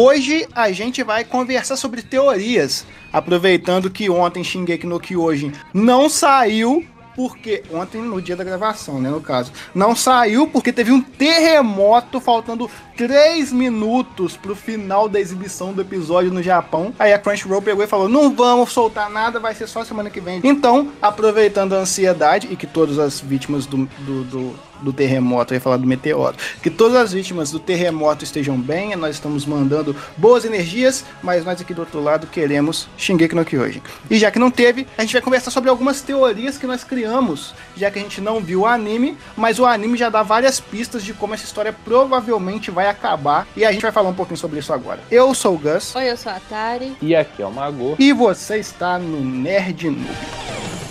Hoje a gente vai conversar sobre teorias, aproveitando que ontem Shingeki no Kyojin não saiu porque ontem no dia da gravação, né, no caso, não saiu porque teve um terremoto faltando 3 minutos pro final da exibição do episódio no Japão. Aí a Crunchyroll pegou e falou: "Não vamos soltar nada, vai ser só semana que vem". Então, aproveitando a ansiedade e que todas as vítimas do, do, do do terremoto, eu ia falar do meteoro. Que todas as vítimas do terremoto estejam bem, nós estamos mandando boas energias, mas nós aqui do outro lado queremos Shingeki no Kyojin. E já que não teve, a gente vai conversar sobre algumas teorias que nós criamos, já que a gente não viu o anime, mas o anime já dá várias pistas de como essa história provavelmente vai acabar, e a gente vai falar um pouquinho sobre isso agora. Eu sou o Gus. Oi, eu sou a Tari. E aqui é o Mago. E você está no Nerd Noob.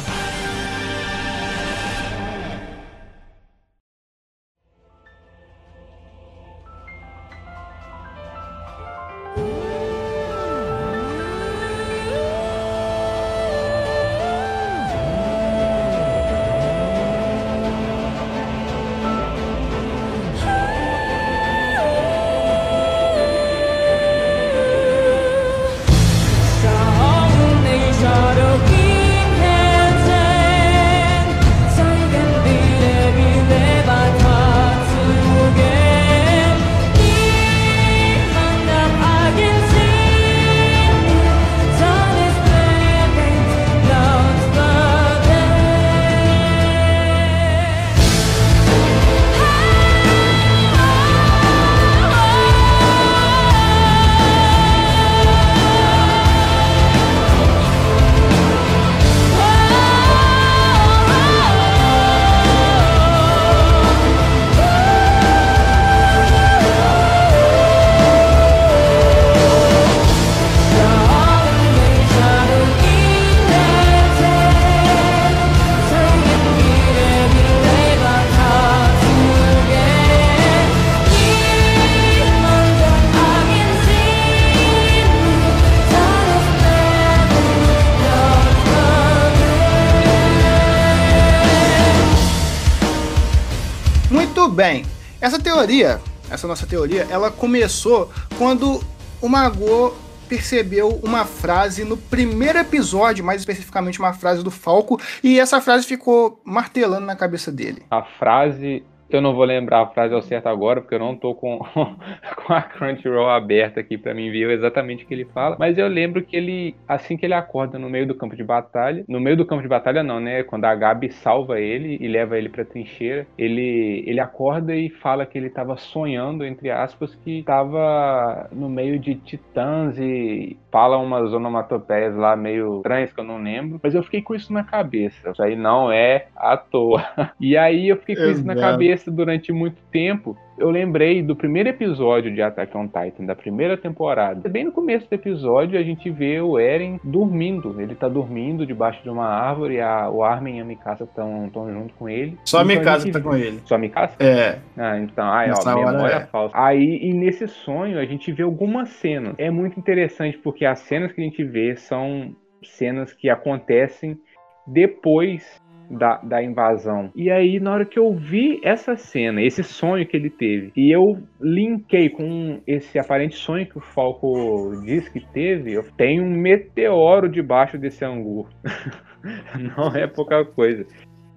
Bem. Essa teoria, essa nossa teoria, ela começou quando o Magô percebeu uma frase no primeiro episódio, mais especificamente uma frase do Falco, e essa frase ficou martelando na cabeça dele. A frase eu não vou lembrar a frase ao certo agora, porque eu não tô com, com a Crunchyroll aberta aqui para mim ver exatamente o que ele fala. Mas eu lembro que ele, assim que ele acorda no meio do campo de batalha, no meio do campo de batalha não, né? Quando a Gabi salva ele e leva ele pra trincheira, ele, ele acorda e fala que ele tava sonhando, entre aspas, que tava no meio de titãs e fala umas onomatopeias lá meio estranhas que eu não lembro. Mas eu fiquei com isso na cabeça. Isso aí não é à toa. E aí eu fiquei com isso na cabeça cabeça durante muito tempo. Eu lembrei do primeiro episódio de Attack on Titan, da primeira temporada. Bem no começo do episódio, a gente vê o Eren dormindo. Ele tá dormindo debaixo de uma árvore, a, o Armin e a Mikasa estão junto com ele. Só então, a Mikasa gente... tá com ele. Só a Mikasa? É. Ah, então, ai, ó, memória é. falsa. Aí, e nesse sonho, a gente vê algumas cenas. É muito interessante, porque as cenas que a gente vê são cenas que acontecem depois da, da invasão. E aí, na hora que eu vi essa cena, esse sonho que ele teve, e eu linkei com esse aparente sonho que o Falco disse que teve, eu tenho um meteoro debaixo desse angu. Não é pouca coisa.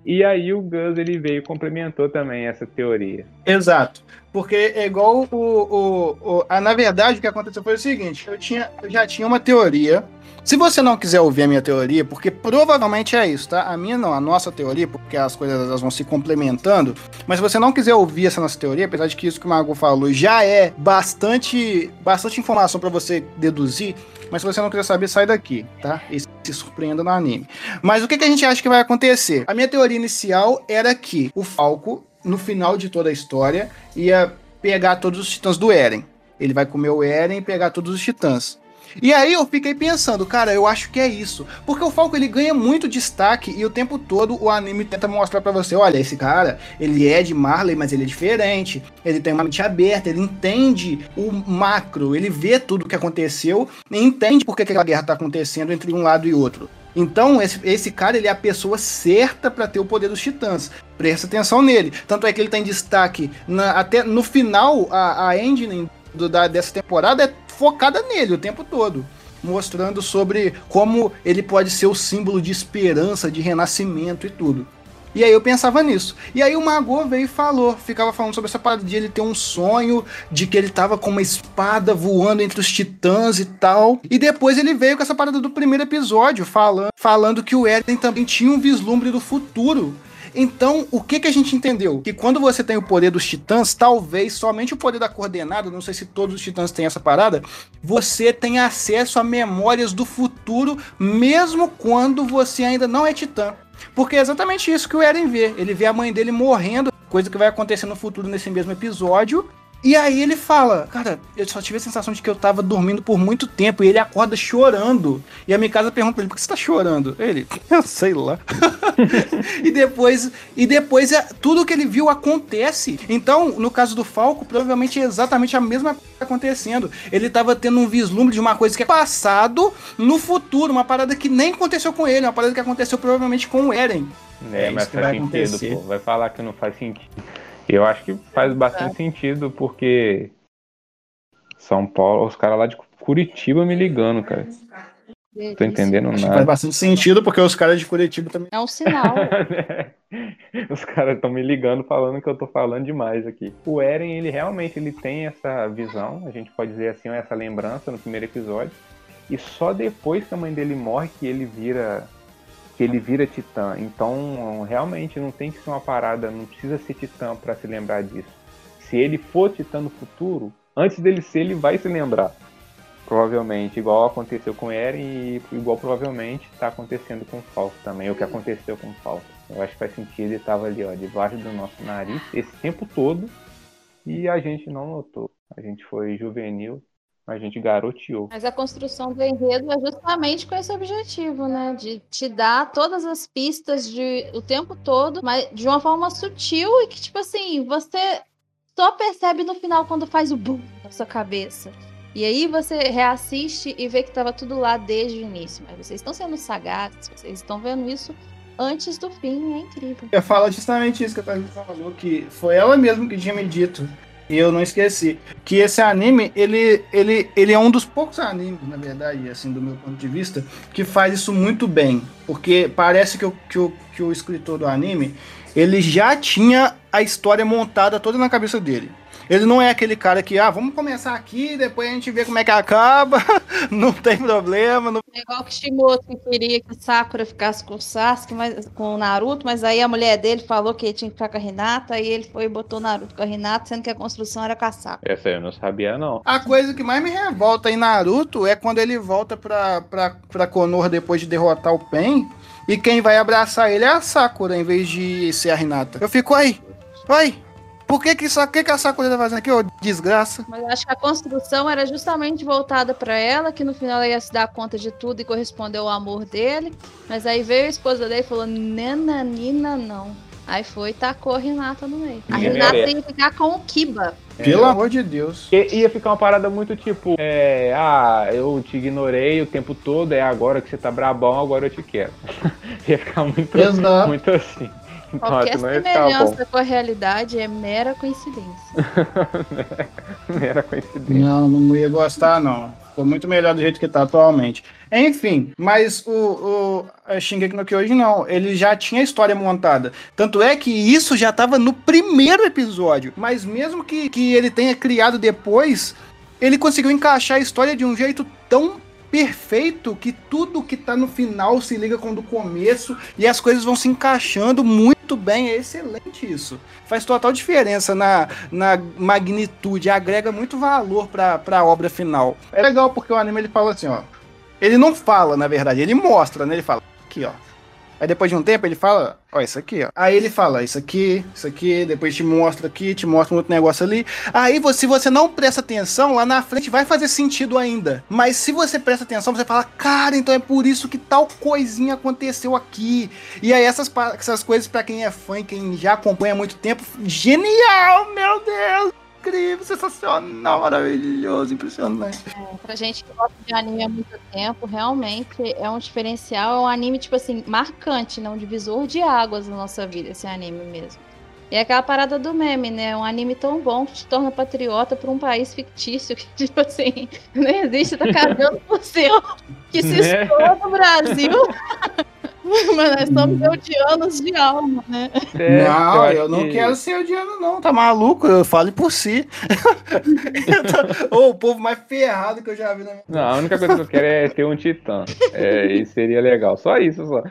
E aí o Gus ele veio e complementou também essa teoria. Exato. Porque é igual o, o, o a, na verdade o que aconteceu foi o seguinte, eu tinha eu já tinha uma teoria. Se você não quiser ouvir a minha teoria, porque provavelmente é isso, tá? A minha não, a nossa teoria, porque as coisas elas vão se complementando. Mas se você não quiser ouvir essa nossa teoria, apesar de que isso que o Mago falou já é bastante, bastante informação para você deduzir, mas se você não quiser saber, sai daqui, tá? E se surpreenda no anime. Mas o que, que a gente acha que vai acontecer? A minha teoria inicial era que o Falco, no final de toda a história, ia pegar todos os titãs do Eren. Ele vai comer o Eren e pegar todos os titãs. E aí eu fiquei pensando, cara, eu acho que é isso. Porque o Falco ele ganha muito destaque e o tempo todo o anime tenta mostrar para você, olha, esse cara, ele é de Marley, mas ele é diferente. Ele tem uma mente aberta, ele entende o macro, ele vê tudo o que aconteceu e entende por que aquela guerra tá acontecendo entre um lado e outro. Então, esse, esse cara ele é a pessoa certa para ter o poder dos titãs. Presta atenção nele. Tanto é que ele tem destaque na, até no final, a, a engine do, da, dessa temporada é focada nele o tempo todo. Mostrando sobre como ele pode ser o símbolo de esperança, de renascimento e tudo. E aí eu pensava nisso. E aí o Mago veio e falou, ficava falando sobre essa parada de ele ter um sonho, de que ele tava com uma espada voando entre os titãs e tal. E depois ele veio com essa parada do primeiro episódio, falando, falando que o Eren também tinha um vislumbre do futuro. Então, o que, que a gente entendeu? Que quando você tem o poder dos titãs, talvez somente o poder da coordenada, não sei se todos os titãs têm essa parada, você tem acesso a memórias do futuro, mesmo quando você ainda não é titã. Porque é exatamente isso que o Eren vê. Ele vê a mãe dele morrendo, coisa que vai acontecer no futuro nesse mesmo episódio. E aí ele fala, cara, eu só tive a sensação de que eu tava dormindo por muito tempo. E ele acorda chorando. E a minha casa pergunta pra ele, por que você tá chorando? Ele, eu sei lá. e depois, e depois é, tudo que ele viu acontece. Então, no caso do Falco, provavelmente é exatamente a mesma coisa acontecendo. Ele tava tendo um vislumbre de uma coisa que é passado no futuro, uma parada que nem aconteceu com ele, uma parada que aconteceu provavelmente com o Eren. É, é mas faz sentido, pô. Vai falar que não faz sentido. Eu acho que faz bastante sentido, porque São Paulo, os caras lá de Curitiba me ligando, cara. Não tô entendendo nada. Faz bastante sentido, porque os caras de Curitiba também. É um sinal. os caras estão me ligando falando que eu tô falando demais aqui. O Eren, ele realmente ele tem essa visão, a gente pode dizer assim, essa lembrança no primeiro episódio. E só depois que a mãe dele morre que ele vira que ele vira titã. Então, realmente não tem que ser uma parada, não precisa ser titã para se lembrar disso. Se ele for titã no futuro, antes dele ser, ele vai se lembrar. Provavelmente, igual aconteceu com Eren e igual provavelmente está acontecendo com o Falco também, o que aconteceu com o Falco. Eu acho que faz sentido, ele estava ali, ó, debaixo do nosso nariz esse tempo todo e a gente não notou. A gente foi juvenil, a gente garoteou. Mas a construção do enredo é justamente com esse objetivo, né? De te dar todas as pistas de o tempo todo, mas de uma forma sutil e que, tipo assim, você só percebe no final quando faz o boom na sua cabeça. E aí você reassiste e vê que estava tudo lá desde o início. Mas vocês estão sendo sagazes, vocês estão vendo isso antes do fim, é incrível. Eu falo justamente isso que a Thaís falou, que foi ela mesma que tinha me dito e eu não esqueci. Que esse anime, ele, ele, ele é um dos poucos animes, na verdade, assim, do meu ponto de vista, que faz isso muito bem. Porque parece que o, que o, que o escritor do anime, ele já tinha a história montada toda na cabeça dele. Ele não é aquele cara que, ah, vamos começar aqui, depois a gente vê como é que acaba, não tem problema. Não... É igual que Shimoto que queria que Sakura ficasse com o Sasuke, mas, com o Naruto, mas aí a mulher dele falou que ele tinha que ficar com a Renata, aí ele foi e botou Naruto com a Renata, sendo que a construção era com a Sakura. Essa eu não sabia, não. A coisa que mais me revolta em Naruto é quando ele volta pra, pra, pra Konoha depois de derrotar o Pen, e quem vai abraçar ele é a Sakura, em vez de ser a Renata. Eu fico aí, oi, por que que, isso, que, que a Sakura tá fazendo aqui, ô desgraça? Mas acho que a construção era justamente voltada para ela, que no final ela ia se dar conta de tudo e corresponder ao amor dele. Mas aí veio a esposa dele e falou: Nananina, não. Aí foi e tacou a Renata no meio. A Renata ia ficar com o Kiba. É. Pelo amor de Deus. Ia ficar uma parada muito tipo, é, ah, eu te ignorei o tempo todo, é agora que você tá brabão, agora eu te quero. ia ficar muito, muito assim. Qualquer semelhança com a realidade é mera coincidência. mera coincidência. Não, não ia gostar, não. Ficou muito melhor do jeito que tá atualmente. Enfim, mas o, o Shingeki no Kyojin não, ele já tinha a história montada. Tanto é que isso já tava no primeiro episódio. Mas mesmo que, que ele tenha criado depois, ele conseguiu encaixar a história de um jeito tão perfeito que tudo que tá no final se liga com o do começo e as coisas vão se encaixando muito bem. É excelente isso. Faz total diferença na, na magnitude, agrega muito valor pra, pra obra final. É legal porque o anime ele fala assim, ó. Ele não fala, na verdade, ele mostra, né? Ele fala, aqui, ó. Aí depois de um tempo ele fala, ó, isso aqui, ó. Aí ele fala, isso aqui, isso aqui, depois te mostra aqui, te mostra um outro negócio ali. Aí você, se você não presta atenção, lá na frente vai fazer sentido ainda. Mas se você presta atenção, você fala, cara, então é por isso que tal coisinha aconteceu aqui. E aí essas, essas coisas, para quem é fã e quem já acompanha há muito tempo, genial, meu Deus! Incrível, sensacional, maravilhoso, impressionante. É, pra gente que gosta de anime há muito tempo, realmente é um diferencial, é um anime, tipo assim, marcante, né? Um divisor de águas na nossa vida, esse anime mesmo. E é aquela parada do meme, né? Um anime tão bom que te torna patriota por um país fictício que, tipo assim, não existe, tá cagando por céu, que se né? no Brasil. Mas nós somos eudianos de alma, né? É, não, eu, eu não que... quero ser eudiano, não. Tá maluco? Eu falo por si. Ou oh, o povo mais ferrado que eu já vi na minha Não, a única coisa que eu quero é ter um titã. É, e seria legal. Só isso, só.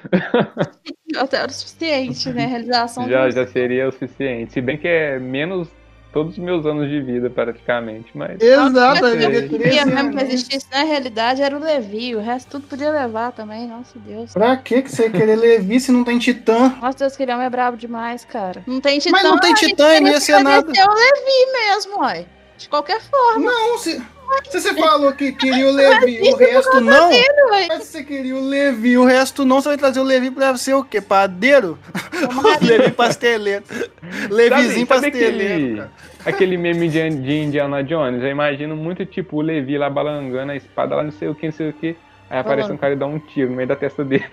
Até era o suficiente, né? A realização. Já, já seria o suficiente. Se bem que é menos todos os meus anos de vida, praticamente. Mas... Exato, eu queria mesmo que existisse na realidade era o Levi, o resto tudo podia levar também, nossa Deus. Pra que que você querer Levi se não tem Titã? Nossa Deus, aquele homem é brabo demais, cara. Não tem Titã. Mas não tem Titã e não ia ser nada. É o Levi mesmo, uai. De qualquer forma. Não, se... Se você falou que queria o Levi, o resto não. mas se você queria o Levi, o resto não, você vai trazer o Levi pra ser o quê? Padeiro? o Levi pasteleiro. Levizinho sabe, sabe pasteleiro. Aquele, aquele meme de, de Indiana Jones, eu imagino muito tipo o Levi lá balangando a espada lá, não sei o que, não sei o que. Aí aparece um cara e dá um tiro no meio da testa dele.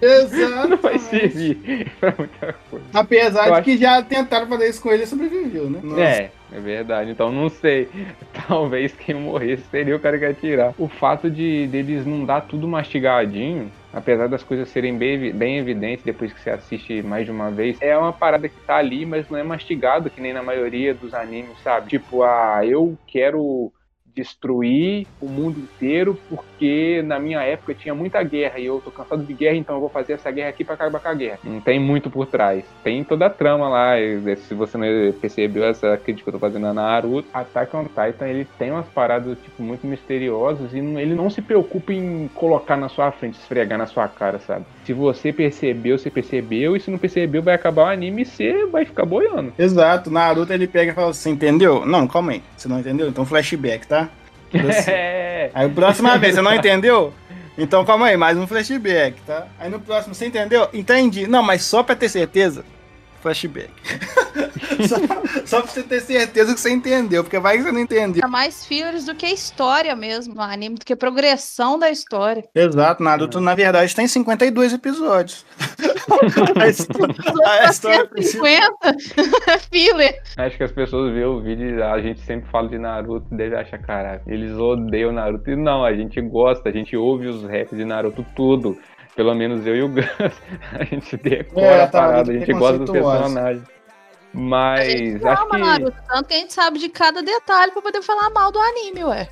Exato. Não vai servir pra muita coisa. Apesar Eu de que já tentaram fazer isso com ele e sobreviveu, né? Nossa. É, é verdade. Então não sei. Talvez quem morresse seria o cara que ia tirar. O fato de deles não dar tudo mastigadinho, apesar das coisas serem bem, bem evidentes depois que você assiste mais de uma vez, é uma parada que tá ali, mas não é mastigado que nem na maioria dos animes, sabe? Tipo, ah, eu quero destruir o mundo inteiro porque na minha época tinha muita guerra e eu tô cansado de guerra, então eu vou fazer essa guerra aqui para acabar com a guerra. Não tem muito por trás. Tem toda a trama lá, se você não percebeu essa crítica que eu tô fazendo na Naruto, Attack on Titan, ele tem umas paradas tipo muito misteriosas e ele não se preocupa em colocar na sua frente, esfregar na sua cara, sabe? Se você percebeu, você percebeu, e se não percebeu, vai acabar o anime e você vai ficar boiando. Exato, Naruto ele pega e fala assim, entendeu? Não, calma aí, você não entendeu? Então flashback, tá? É. Aí próxima vez, você não entendeu? Então calma aí, mais um flashback, tá? Aí no próximo, você entendeu? Entendi. Não, mas só pra ter certeza, flashback. só, só pra você ter certeza que você entendeu, porque vai que você não entendeu. É mais fillers do que história mesmo no anime, do que progressão da história. Exato, Naruto, na verdade, tem 52 episódios. a história, a história 50 filler. Acho que as pessoas veem o vídeo a gente sempre fala de Naruto e deve achar, cara, eles odeiam Naruto. E não, a gente gosta, a gente ouve os raps de Naruto tudo. Pelo menos eu e o Gus, a gente decora é, a tá, parada, a gente gosta dos personagens. Mas a gente acho ama, que... Naruto, tanto que a gente sabe de cada detalhe pra poder falar mal do anime, ué.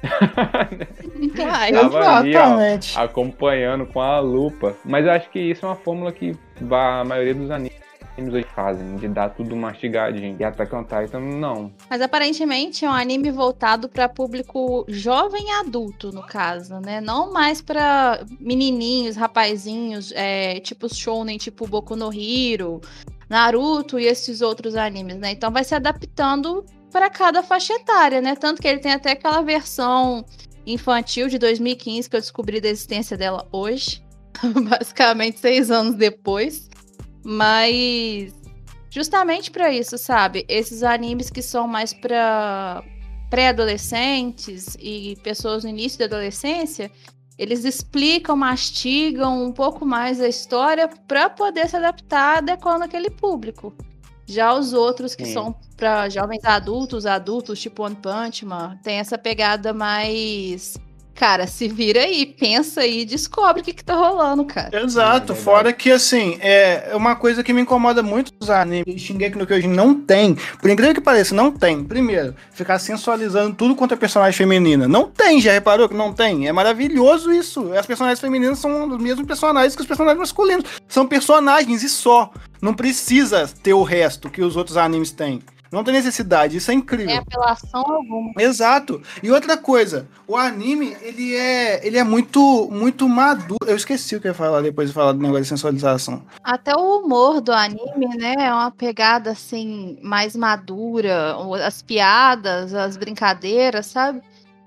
Vai. Exatamente. Ali, ó, acompanhando com a lupa. Mas eu acho que isso é uma fórmula que a maioria dos animes hoje fazem, de dar tudo mastigadinho. E Attack on Titan, não. Mas aparentemente é um anime voltado para público jovem e adulto, no caso, né? Não mais para menininhos, rapazinhos, é, tipo shounen, tipo Boku no Hero, Naruto e esses outros animes, né? Então vai se adaptando para cada faixa etária, né? Tanto que ele tem até aquela versão infantil de 2015 que eu descobri da existência dela hoje, basicamente seis anos depois. Mas justamente para isso, sabe? Esses animes que são mais para pré-adolescentes e pessoas no início da adolescência, eles explicam, mastigam um pouco mais a história para poder se adaptar adequando aquele público. Já os outros que Sim. são para jovens adultos, adultos, tipo One Punch Man, tem essa pegada mais cara, se vira aí, pensa aí, descobre o que, que tá rolando, cara. Exato, é fora que assim, é uma coisa que me incomoda muito os animes, Shingeki no Kyojin não tem, por incrível que pareça, não tem. Primeiro, ficar sensualizando tudo quanto é personagem feminina. Não tem, já reparou que não tem? É maravilhoso isso. As personagens femininas são os mesmos personagens que os personagens masculinos. São personagens e só. Não precisa ter o resto que os outros animes têm. Não tem necessidade, isso é incrível. Tem apelação alguma. Exato. E outra coisa, o anime, ele é, ele é muito, muito maduro. Eu esqueci o que eu ia falar depois de falar do negócio de sensualização. Até o humor do anime, né, é uma pegada assim mais madura, as piadas, as brincadeiras, sabe?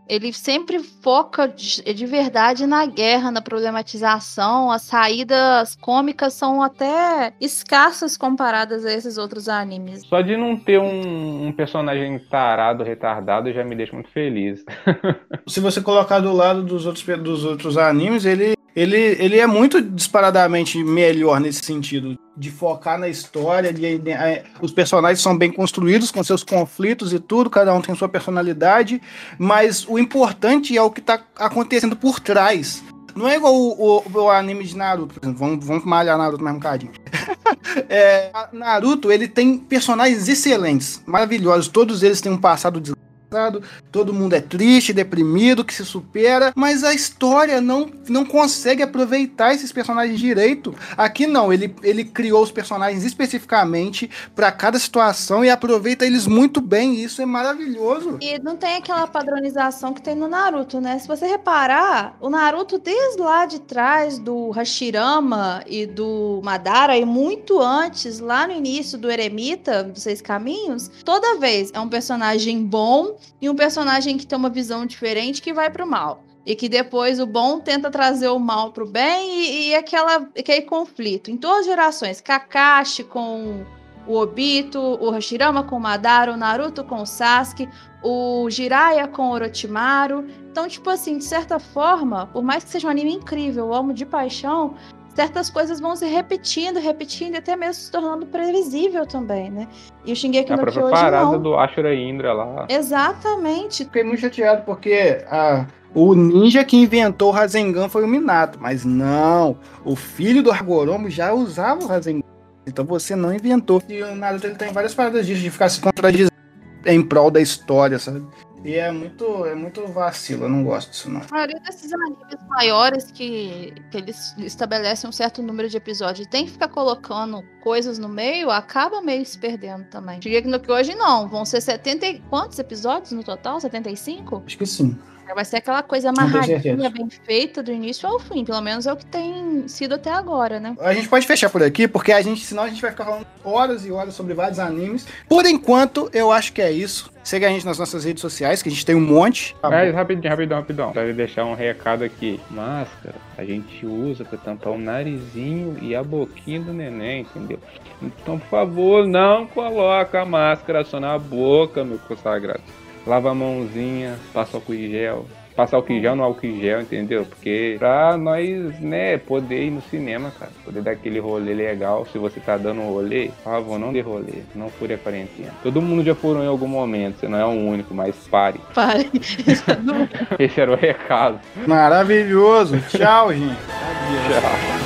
Ele sempre foca de, de, verdade na guerra, na problematização. As saídas cômicas são até escassas comparadas a esses outros animes. Só de não ter um, um personagem tarado, retardado, já me deixa muito feliz. Se você colocar do lado dos outros, dos outros animes, ele ele, ele é muito disparadamente melhor nesse sentido, de focar na história, de, de, de, os personagens são bem construídos com seus conflitos e tudo, cada um tem sua personalidade, mas o importante é o que está acontecendo por trás. Não é igual o, o, o anime de Naruto, por exemplo, vamos, vamos malhar Naruto mais um bocadinho. é, Naruto, ele tem personagens excelentes, maravilhosos, todos eles têm um passado todo mundo é triste, deprimido, que se supera, mas a história não, não consegue aproveitar esses personagens direito. Aqui não, ele, ele criou os personagens especificamente para cada situação e aproveita eles muito bem, e isso é maravilhoso. E não tem aquela padronização que tem no Naruto, né? Se você reparar, o Naruto desde lá de trás do Hashirama e do Madara e muito antes, lá no início do Eremita, dos Seis Caminhos, toda vez é um personagem bom e um personagem que tem uma visão diferente que vai pro mal. E que depois o bom tenta trazer o mal pro bem e, e aquela, aquele conflito. Em todas as gerações, Kakashi com o Obito, o Hashirama com o Madara, o Naruto com o Sasuke, o Jiraiya com o Orochimaru. Então, tipo assim, de certa forma, por mais que seja um anime incrível, eu amo de paixão, certas coisas vão se repetindo, repetindo, e até mesmo se tornando previsível também, né? E o Shingeki é no Kyojin parada não. do Ashura Indra lá. Exatamente. Fiquei muito chateado porque a, o ninja que inventou o Rasengan foi o Minato, mas não, o filho do Hagoromo já usava o Rasengan. Então você não inventou. E o Naruto ele tem várias paradas disso, de ficar se contradizendo em prol da história, sabe? E é muito, é muito vacilo, eu não gosto disso, não. A maioria desses animes maiores que, que eles estabelecem um certo número de episódios e tem que ficar colocando coisas no meio, acaba meio se perdendo também. Cheguei no que hoje não, vão ser 70 e quantos episódios no total? 75? Acho que sim. Vai ser aquela coisa amarradinha, bem feita do início ao fim. Pelo menos é o que tem sido até agora, né? A gente pode fechar por aqui, porque a gente, senão a gente vai ficar falando horas e horas sobre vários animes. Por enquanto, eu acho que é isso. Segue a gente nas nossas redes sociais, que a gente tem um monte. Tá Mas rapidinho, rapidão, rapidão. Pra deixar um recado aqui. Máscara, a gente usa pra tampar o narizinho e a boquinha do neném, entendeu? Então, por favor, não coloca a máscara só na boca, meu consagrado lava a mãozinha, passa álcool em gel, passar álcool em gel no álcool em gel, entendeu? Porque pra nós, né, poder ir no cinema, cara, poder dar aquele rolê legal, se você tá dando um rolê, por favor, não dê rolê, não fure a quarentena. Todo mundo já furou em algum momento, você não é o único, mas pare. Pare. É Esse era o recado. Maravilhoso. Tchau, gente. Tchau. Tchau.